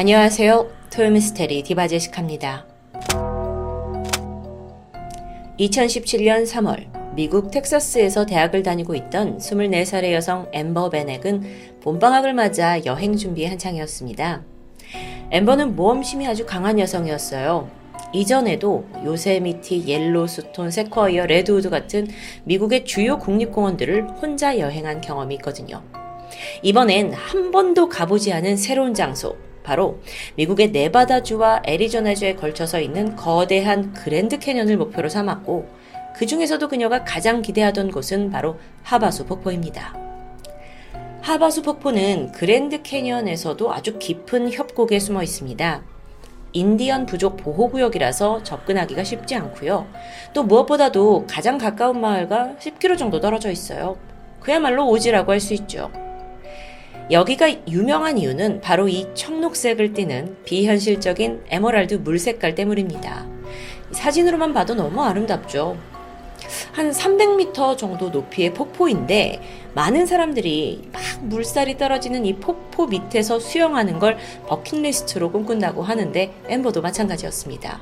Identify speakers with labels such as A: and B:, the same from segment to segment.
A: 안녕하세요. 토요미스테리 디바제시카입니다. 2017년 3월 미국 텍사스에서 대학을 다니고 있던 24살의 여성 엠버 베넥은 봄방학을 맞아 여행 준비 한창이었습니다. 엠버는 모험심이 아주 강한 여성이었어요. 이전에도 요세미티, 옐로스톤, 세쿼이어, 레드우드 같은 미국의 주요 국립공원들을 혼자 여행한 경험이 있거든요. 이번엔 한 번도 가보지 않은 새로운 장소, 바로 미국의 네바다주와 애리조나주에 걸쳐서 있는 거대한 그랜드 캐년을 목표로 삼았고 그 중에서도 그녀가 가장 기대하던 곳은 바로 하바수 폭포입니다. 하바수 폭포는 그랜드 캐년에서도 아주 깊은 협곡에 숨어 있습니다. 인디언 부족 보호구역이라서 접근하기가 쉽지 않고요. 또 무엇보다도 가장 가까운 마을과 10km 정도 떨어져 있어요. 그야말로 오지라고 할 수 있죠. 여기가 유명한 이유는 바로 이 청록색을 띠는 비현실적인 에메랄드 물 색깔 때문입니다. 사진으로만 봐도 너무 아름답죠. 한 300m 정도 높이의 폭포인데 많은 사람들이 막 물살이 떨어지는 이 폭포 밑에서 수영하는 걸 버킷리스트로 꿈꾼다고 하는데 엠버도 마찬가지였습니다.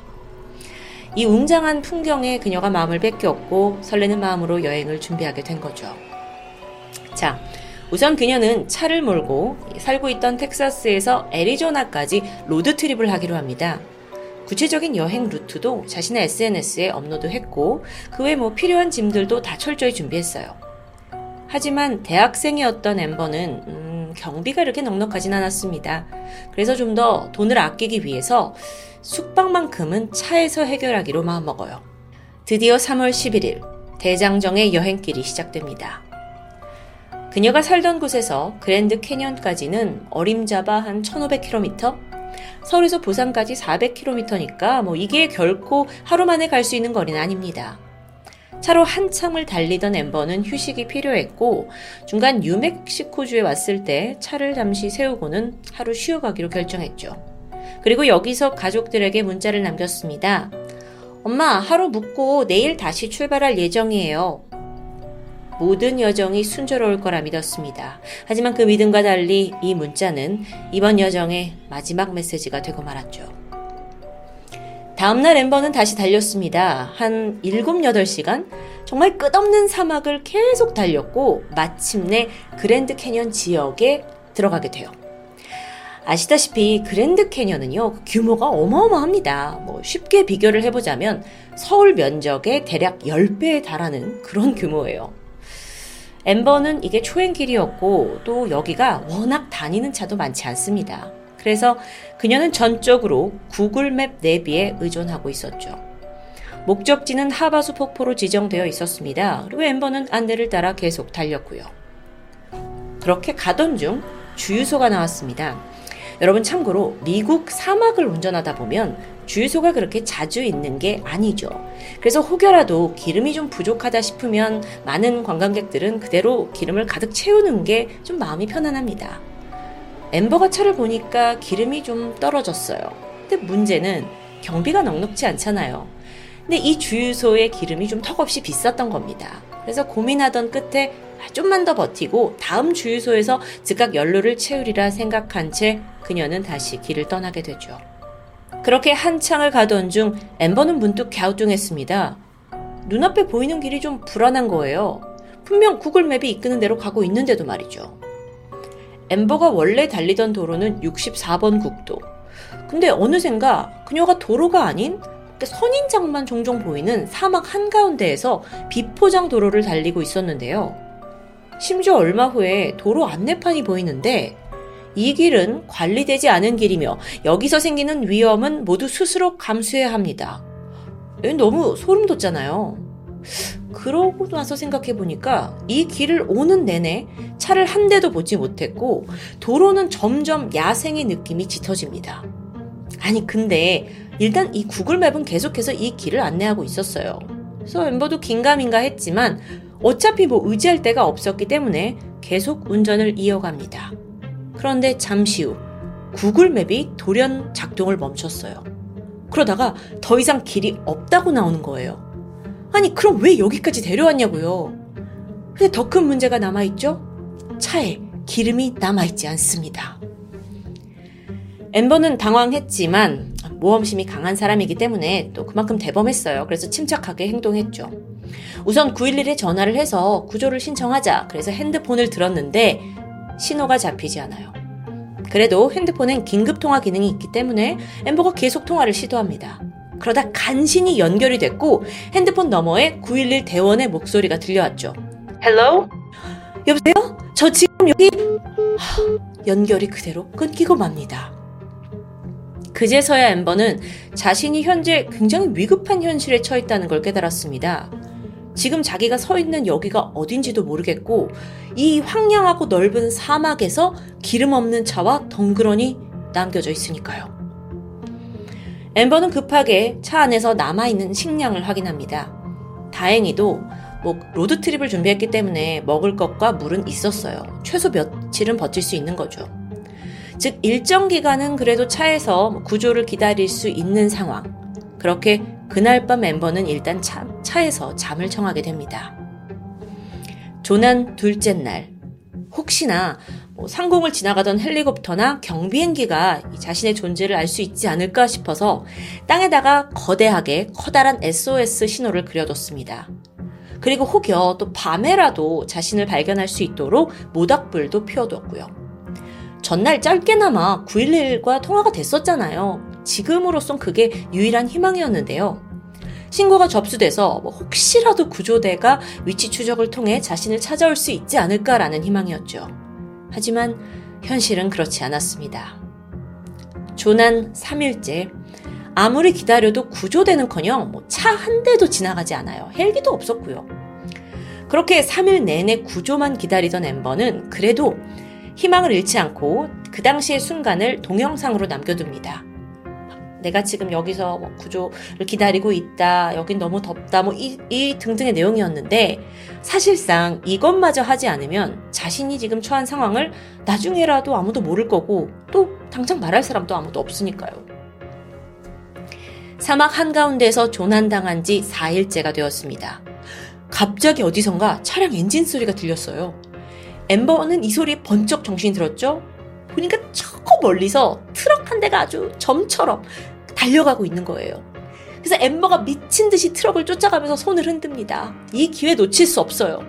A: 이 웅장한 풍경에 그녀가 마음을 뺏겼고 설레는 마음으로 여행을 준비하게 된 거죠. 자, 우선 그녀는 차를 몰고 살고 있던 텍사스에서 애리조나까지 road trip을 하기로 합니다. 구체적인 여행 루트도 자신의 SNS에 업로드했고 그 외 뭐 필요한 짐들도 다 철저히 준비했어요. 하지만 대학생이었던 엠버는 음, 경비가 이렇게 넉넉하진 않았습니다. 그래서 좀 더 돈을 아끼기 위해서 숙박만큼은 차에서 해결하기로 마음먹어요. 드디어 3월 11일 대장정의 여행길이 시작됩니다. 그녀가 살던 곳에서 그랜드 캐년까지는 어림잡아 한 1500km? 서울에서 부산까지 400km니까 뭐 이게 결코 하루 만에 갈 수 있는 거리는 아닙니다. 차로 한참을 달리던 엠버는 휴식이 필요했고 중간 뉴멕시코주에 왔을 때 차를 잠시 세우고는 하루 쉬어가기로 결정했죠. 그리고 여기서 가족들에게 문자를 남겼습니다. 엄마, 하루 묵고 내일 다시 출발할 예정이에요. 모든 여정이 순조로울 거라 믿었습니다. 하지만 그 믿음과 달리 이 문자는 이번 여정의 마지막 메시지가 되고 말았죠. 다음날 엠버는 다시 달렸습니다. 한 7, 8시간? 정말 끝없는 사막을 계속 달렸고 마침내 그랜드 캐년 지역에 들어가게 돼요. 아시다시피 그랜드 캐년은요, 그 규모가 어마어마합니다. 뭐 쉽게 비교를 해보자면 서울 면적의 대략 10배에 달하는 그런 규모예요. 엠버는 이게 초행길이었고 또 여기가 워낙 다니는 차도 많지 않습니다. 그래서 그녀는 전적으로 구글맵 내비에 의존하고 있었죠. 목적지는 하바수 폭포로 지정되어 있었습니다. 그리고 엠버는 안내를 따라 계속 달렸고요. 그렇게 가던 중 주유소가 나왔습니다. 여러분 참고로 미국 사막을 운전하다 보면 주유소가 그렇게 자주 있는 게 아니죠. 그래서 혹여라도 기름이 좀 부족하다 싶으면 많은 관광객들은 그대로 기름을 가득 채우는 게 좀 마음이 편안합니다. 엠버가 차를 보니까 기름이 좀 떨어졌어요. 근데 문제는 경비가 넉넉지 않잖아요. 근데 이 주유소의 기름이 좀 턱없이 비쌌던 겁니다. 그래서 고민하던 끝에 좀만 더 버티고 다음 주유소에서 즉각 연료를 채우리라 생각한 채 그녀는 다시 길을 떠나게 되죠. 그렇게 한창을 가던 중 엠버는 문득 갸우뚱했습니다. 눈앞에 보이는 길이 좀 불안한 거예요. 분명 구글맵이 이끄는 대로 가고 있는데도 말이죠. 엠버가 원래 달리던 도로는 64번 국도. 근데 어느샌가 그녀가 도로가 아닌 선인장만 종종 보이는 사막 한가운데에서 비포장 도로를 달리고 있었는데요. 심지어 얼마 후에 도로 안내판이 보이는데 이 길은 관리되지 않은 길이며 여기서 생기는 위험은 모두 스스로 감수해야 합니다. 너무 소름 돋잖아요. 그러고 나서 생각해 보니까 이 길을 오는 내내 차를 한 대도 보지 못했고 도로는 점점 야생의 느낌이 짙어집니다. 아니 근데 일단 이 구글맵은 계속해서 이 길을 안내하고 있었어요. 그래서 멤버도 긴가민가 했지만 어차피 뭐 의지할 데가 없었기 때문에 계속 운전을 이어갑니다. 그런데 잠시 후 구글맵이 돌연 작동을 멈췄어요. 그러다가 더 이상 길이 없다고 나오는 거예요. 아니, 그럼 왜 여기까지 데려왔냐고요? 근데 더 큰 문제가 남아있죠? 차에 기름이 남아있지 않습니다. 엠버는 당황했지만 모험심이 강한 사람이기 때문에 또 그만큼 대범했어요. 그래서 침착하게 행동했죠. 우선 911에 전화를 해서 구조를 신청하자. 그래서 핸드폰을 들었는데 신호가 잡히지 않아요. 그래도 핸드폰엔 긴급 통화 기능이 있기 때문에 엠버가 계속 통화를 시도합니다. 그러다 간신히 연결이 됐고 핸드폰 너머에 911 대원의 목소리가 들려왔죠. Hello? 여보세요? 저 지금 여기 하, 연결이 그대로 끊기고 맙니다. 그제서야 엠버는 자신이 현재 굉장히 위급한 현실에 처했다는 걸 깨달았습니다. 지금 자기가 서 있는 여기가 어딘지도 모르겠고 이 황량하고 넓은 사막에서 기름 없는 차와 덩그러니 남겨져 있으니까요. 엠버는 급하게 차 안에서 남아있는 식량을 확인합니다. 다행히도 뭐 로드트립을 준비했기 때문에 먹을 것과 물은 있었어요. 최소 며칠은 버틸 수 있는 거죠. 즉 일정 기간은 그래도 차에서 구조를 기다릴 수 있는 상황. 그렇게 그날 밤 멤버는 일단 차, 차에서 잠을 청하게 됩니다. 조난 둘째 날, 혹시나 뭐 상공을 지나가던 헬리콥터나 경비행기가 자신의 존재를 알 수 있지 않을까 싶어서 땅에다가 거대하게 커다란 SOS 신호를 그려뒀습니다. 그리고 혹여 또 밤에라도 자신을 발견할 수 있도록 모닥불도 피워뒀고요. 전날 짧게나마 911과 통화가 됐었잖아요. 지금으로선 그게 유일한 희망이었는데요. 신고가 접수돼서 뭐 혹시라도 구조대가 위치 추적을 통해 자신을 찾아올 수 있지 않을까라는 희망이었죠. 하지만 현실은 그렇지 않았습니다. 조난 3일째 아무리 기다려도 구조대는커녕 뭐 차 한 대도 지나가지 않아요. 헬기도 없었고요. 그렇게 3일 내내 구조만 기다리던 엠버는 그래도 희망을 잃지 않고 그 당시의 순간을 동영상으로 남겨둡니다. 내가 지금 여기서 뭐 구조를 기다리고 있다. 여긴 너무 덥다. 뭐 이, 이 등등의 내용이었는데 사실상 이것마저 하지 않으면 자신이 지금 처한 상황을 나중에라도 아무도 모를 거고 또 당장 말할 사람도 아무도 없으니까요. 사막 한가운데서 조난당한 지 4일째가 되었습니다. 갑자기 어디선가 차량 엔진 소리가 들렸어요. 엠버는 이 소리에 번쩍 정신이 들었죠? 보니까 저 멀리서 트럭 한 대가 아주 점처럼 달려가고 있는 거예요. 그래서 엠버가 미친 듯이 트럭을 쫓아가면서 손을 흔듭니다. 이 기회 놓칠 수 없어요.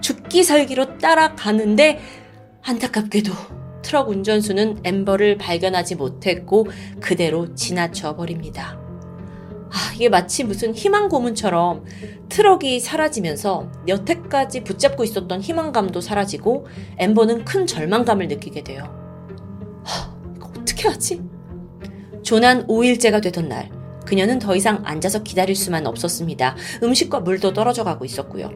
A: 죽기 살기로 따라가는데 안타깝게도 트럭 운전수는 엠버를 발견하지 못했고 그대로 지나쳐 버립니다. 아, 이게 마치 무슨 희망 고문처럼 트럭이 사라지면서 여태까지 붙잡고 있었던 희망감도 사라지고 엠버는 큰 절망감을 느끼게 돼요. 하, 이거 어떻게 하지? 조난 5일째가 되던 날, 그녀는 더 이상 앉아서 기다릴 수만 없었습니다. 음식과 물도 떨어져 가고 있었고요.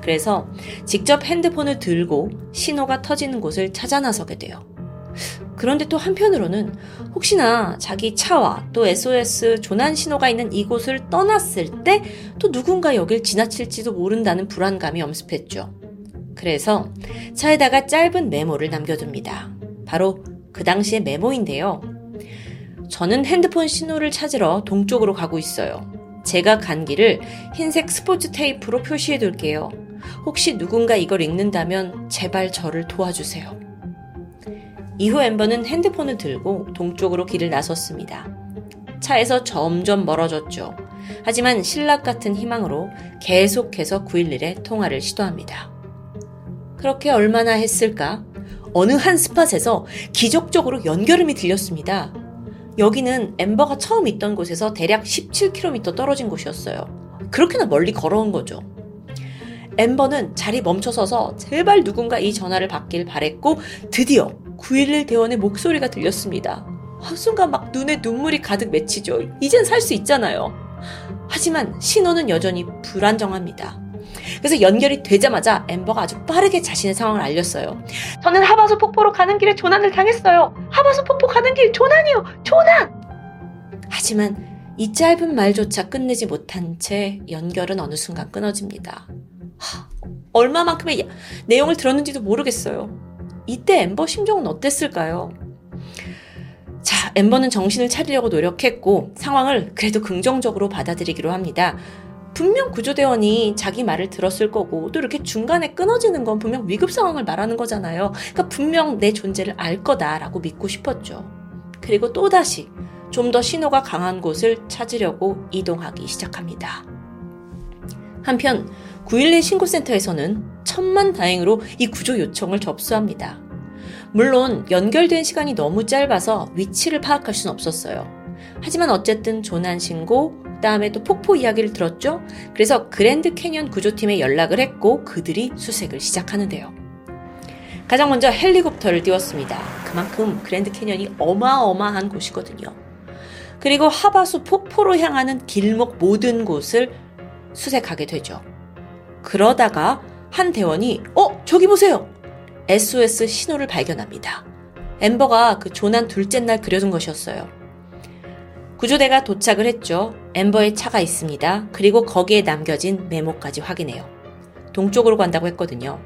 A: 그래서 직접 핸드폰을 들고 신호가 터지는 곳을 찾아 나서게 돼요. 그런데 또 한편으로는 혹시나 자기 차와 또 SOS 조난 신호가 있는 이곳을 떠났을 때 또 누군가 여길 지나칠지도 모른다는 불안감이 엄습했죠. 그래서 차에다가 짧은 메모를 남겨둡니다. 바로 그 당시의 메모인데요. 저는 핸드폰 신호를 찾으러 동쪽으로 가고 있어요. 제가 간 길을 흰색 스포츠 테이프로 표시해 둘게요. 혹시 누군가 이걸 읽는다면 제발 저를 도와주세요. 이후 엠버는 핸드폰을 들고 동쪽으로 길을 나섰습니다. 차에서 점점 멀어졌죠. 하지만 신락 같은 희망으로 계속해서 911에 통화를 시도합니다. 그렇게 얼마나 했을까? 어느 한 스팟에서 기적적으로 연결음이 들렸습니다. 여기는 엠버가 처음 있던 곳에서 대략 17km 떨어진 곳이었어요. 그렇게나 멀리 걸어온 거죠. 엠버는 자리 멈춰서서 제발 누군가 이 전화를 받길 바랬고 드디어 911 대원의 목소리가 들렸습니다. 아, 순간 막 눈에 눈물이 가득 맺히죠. 이젠 살 수 있잖아요. 하지만 신호는 여전히 불안정합니다. 그래서 연결이 되자마자 엠버가 아주 빠르게 자신의 상황을 알렸어요. 저는 하바수 폭포로 가는 길에 조난을 당했어요. 하바수 폭포 가는 길 조난이요. 조난! 하지만 이 짧은 말조차 끝내지 못한 채 연결은 어느 순간 끊어집니다. 하, 얼마만큼의 내용을 들었는지도 모르겠어요. 이때 엠버 심정은 어땠을까요? 자, 엠버는 정신을 차리려고 노력했고 상황을 그래도 긍정적으로 받아들이기로 합니다. 분명 구조대원이 자기 말을 들었을 거고 또 이렇게 중간에 끊어지는 건 분명 위급 상황을 말하는 거잖아요. 그러니까 분명 내 존재를 알 거다라고 믿고 싶었죠. 그리고 또다시 좀 더 신호가 강한 곳을 찾으려고 이동하기 시작합니다. 한편 911 신고센터에서는 천만 다행으로 이 구조 요청을 접수합니다. 물론 연결된 시간이 너무 짧아서 위치를 파악할 수는 없었어요. 하지만 어쨌든 조난 신고, 다음에 또 폭포 이야기를 들었죠? 그래서 그랜드 캐년 구조팀에 연락을 했고 그들이 수색을 시작하는데요. 가장 먼저 헬리콥터를 띄웠습니다. 그만큼 그랜드 캐년이 어마어마한 곳이거든요. 그리고 하바수 폭포로 향하는 길목 모든 곳을 수색하게 되죠. 그러다가 한 대원이 어 저기 보세요 SOS 신호를 발견합니다. 엠버가 그 조난 둘째 날 그려둔 것이었어요. 구조대가 도착을 했죠. 엠버의 차가 있습니다. 그리고 거기에 남겨진 메모까지 확인해요. 동쪽으로 간다고 했거든요.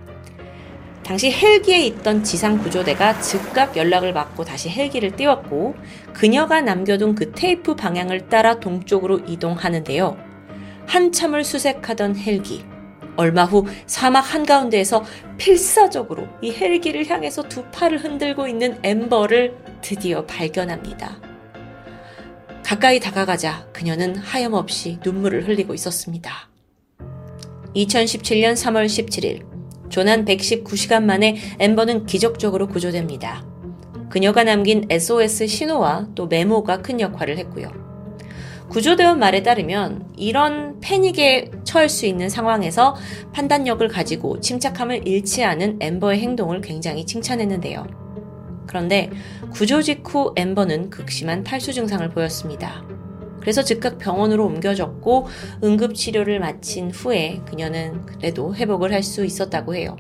A: 당시 헬기에 있던 지상 구조대가 즉각 연락을 받고 다시 헬기를 띄웠고 그녀가 남겨둔 그 테이프 방향을 따라 동쪽으로 이동하는데요. 한참을 수색하던 헬기. 얼마 후 사막 한가운데에서 필사적으로 이 헬기를 향해서 두 팔을 흔들고 있는 엠버를 드디어 발견합니다. 가까이 다가가자 그녀는 하염없이 눈물을 흘리고 있었습니다. 2017년 3월 17일, 조난 119시간 만에 엠버는 기적적으로 구조됩니다. 그녀가 남긴 SOS 신호와 또 메모가 큰 역할을 했고요. 구조대원 말에 따르면 이런 패닉에 처할 수 있는 상황에서 판단력을 가지고 침착함을 잃지 않은 엠버의 행동을 굉장히 칭찬했는데요. 그런데 구조 직후 엠버는 극심한 탈수 증상을 보였습니다. 그래서 즉각 병원으로 옮겨졌고 응급 치료를 마친 후에 그녀는 그래도 회복을 할 수 있었다고 해요.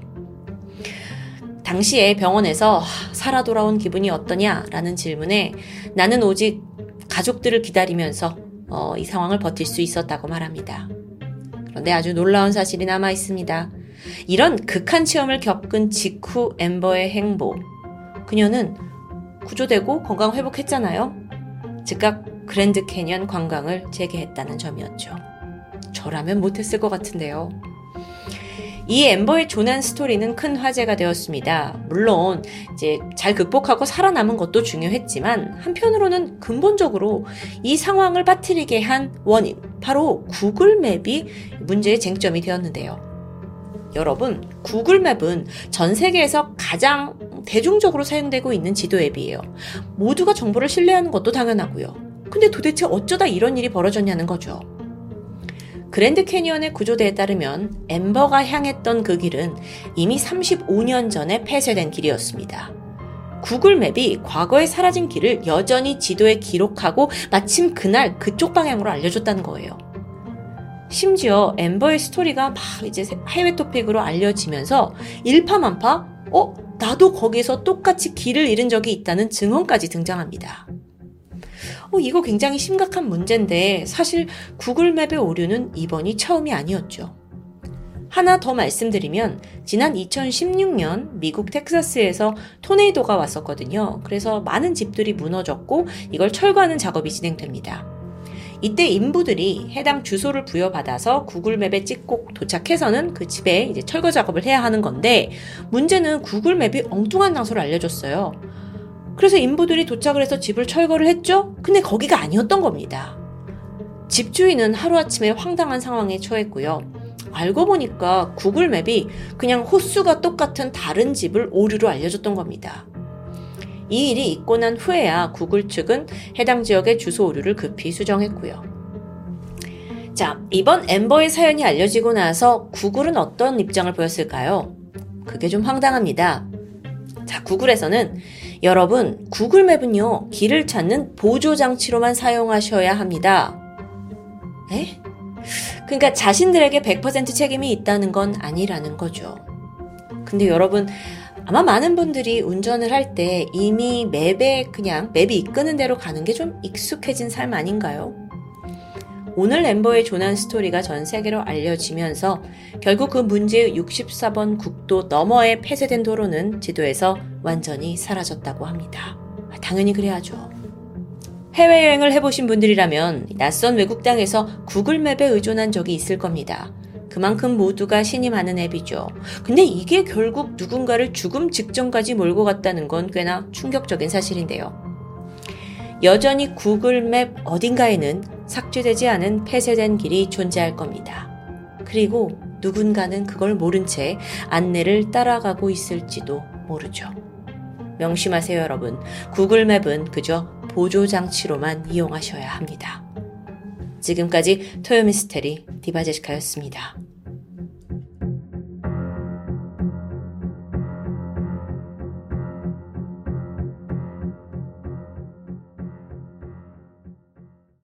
A: 당시에 병원에서 살아 돌아온 기분이 어떠냐라는 질문에 나는 오직 가족들을 기다리면서 어, 이 상황을 버틸 수 있었다고 말합니다. 그런데 아주 놀라운 사실이 남아 있습니다. 이런 극한 체험을 겪은 직후 엠버의 행보, 그녀는 구조되고 건강 회복했잖아요. 즉각 그랜드 캐년 관광을 재개했다는 점이었죠. 저라면 못했을 것 같은데요. 이 엠버의 조난 스토리는 큰 화제가 되었습니다. 물론 이제 잘 극복하고 살아남은 것도 중요했지만 한편으로는 근본적으로 이 상황을 빠뜨리게 한 원인 바로 구글 맵이 문제의 쟁점이 되었는데요. 여러분, 구글 맵은 전 세계에서 가장 대중적으로 사용되고 있는 지도 앱이에요. 모두가 정보를 신뢰하는 것도 당연하고요. 근데 도대체 어쩌다 이런 일이 벌어졌냐는 거죠. 그랜드 캐니언의 구조대에 따르면 엠버가 향했던 그 길은 이미 35년 전에 폐쇄된 길이었습니다. 구글 맵이 과거에 사라진 길을 여전히 지도에 기록하고 마침 그날 그쪽 방향으로 알려줬다는 거예요. 심지어 엠버의 스토리가 막 이제 해외 토픽으로 알려지면서 일파만파, 어? 나도 거기서 똑같이 길을 잃은 적이 있다는 증언까지 등장합니다. 어, 이거 굉장히 심각한 문제인데 사실 구글 맵의 오류는 이번이 처음이 아니었죠. 하나 더 말씀드리면 지난 2016년 미국 텍사스에서 토네이도가 왔었거든요. 그래서 많은 집들이 무너졌고 이걸 철거하는 작업이 진행됩니다. 이때 인부들이 해당 주소를 부여받아서 구글맵에 찍고 도착해서는 그 집에 이제 철거 작업을 해야 하는 건데 문제는 구글맵이 엉뚱한 장소를 알려줬어요. 그래서 인부들이 도착을 해서 집을 철거를 했죠? 근데 거기가 아니었던 겁니다. 집주인은 하루아침에 황당한 상황에 처했고요. 알고 보니까 구글 맵이 그냥 호수가 똑같은 다른 집을 오류로 알려줬던 겁니다. 이 일이 있고 난 후에야 구글 측은 해당 지역의 주소 오류를 급히 수정했고요. 자, 이번 엠버의 사연이 알려지고 나서 구글은 어떤 입장을 보였을까요? 그게 좀 황당합니다. 자, 구글에서는 여러분, 구글 맵은요, 길을 찾는 보조장치로만 사용하셔야 합니다. 에? 그러니까 자신들에게 100% 책임이 있다는 건 아니라는 거죠. 근데 여러분, 아마 많은 분들이 운전을 할 때 이미 맵에 그냥 맵이 이끄는 대로 가는 게 좀 익숙해진 삶 아닌가요? 오늘 엠버의 조난 스토리가 전 세계로 알려지면서 결국 그 문제의 64번 국도 너머에 폐쇄된 도로는 지도에서 완전히 사라졌다고 합니다. 당연히 그래야죠. 해외여행을 해보신 분들이라면 낯선 외국 땅에서 구글맵에 의존한 적이 있을 겁니다. 그만큼 모두가 신임하는 앱이죠. 근데 이게 결국 누군가를 죽음 직전까지 몰고 갔다는 건 꽤나 충격적인 사실인데요. 여전히 구글 맵 어딘가에는 삭제되지 않은 폐쇄된 길이 존재할 겁니다. 그리고 누군가는 그걸 모른 채 안내를 따라가고 있을지도 모르죠. 명심하세요, 여러분. 구글 맵은 그저 보조 장치로만 이용하셔야 합니다. 지금까지 토요미스테리 디바제시카였습니다.